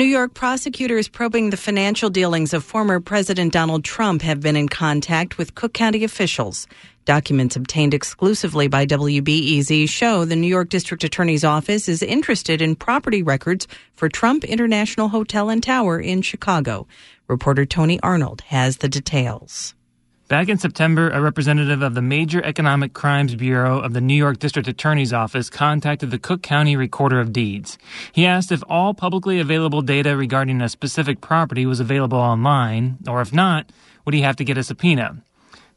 New York prosecutors probing the financial dealings of former President Donald Trump have been in contact with Cook County officials. Documents obtained exclusively by WBEZ show the New York District Attorney's Office is interested in property records for Trump International Hotel and Tower in Chicago. Reporter Tony Arnold has the details. Back in September, a representative of the Major Economic Crimes Bureau of the New York District Attorney's Office contacted the Cook County Recorder of Deeds. He asked if all publicly available data regarding a specific property was available online, or if not, would he have to get a subpoena?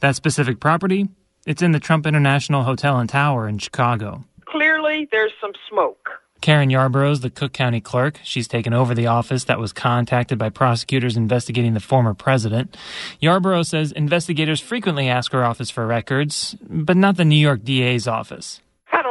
That specific property? It's in the Trump International Hotel and Tower in Chicago. Clearly, there's some smoke. Karen Yarbrough is the Cook County clerk. She's taken over the office that was contacted by prosecutors investigating the former president. Yarbrough says investigators frequently ask her office for records, but not the New York DA's office.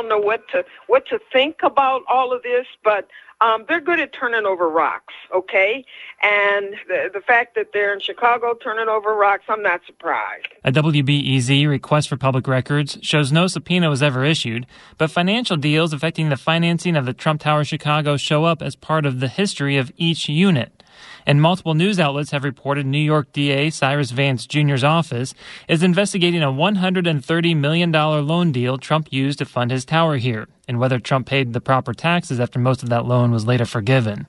Don't know what to what to think about all of this, but um, they're good at turning over rocks, okay? And the, the fact that they're in Chicago turning over rocks, I'm not surprised. A WBEZ request for public records shows no subpoena was ever issued, but financial deals affecting the financing of the Trump Tower Chicago show up as part of the history of each unit and multiple news outlets have reported New York DA Cyrus Vance Jr.'s office is investigating a $130 million loan deal Trump used to fund his tower here, and whether Trump paid the proper taxes after most of that loan was later forgiven.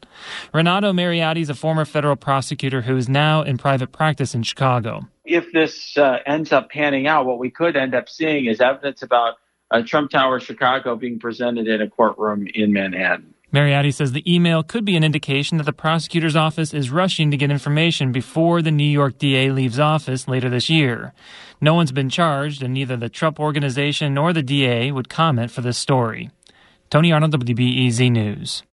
Renato Mariotti is a former federal prosecutor who is now in private practice in Chicago. If this uh, ends up panning out, what we could end up seeing is evidence about uh, Trump Tower Chicago being presented in a courtroom in Manhattan. Mariotti says the email could be an indication that the prosecutor's office is rushing to get information before the New York DA leaves office later this year. No one's been charged, and neither the Trump organization nor the DA would comment for this story. Tony Arnold, WBEZ News.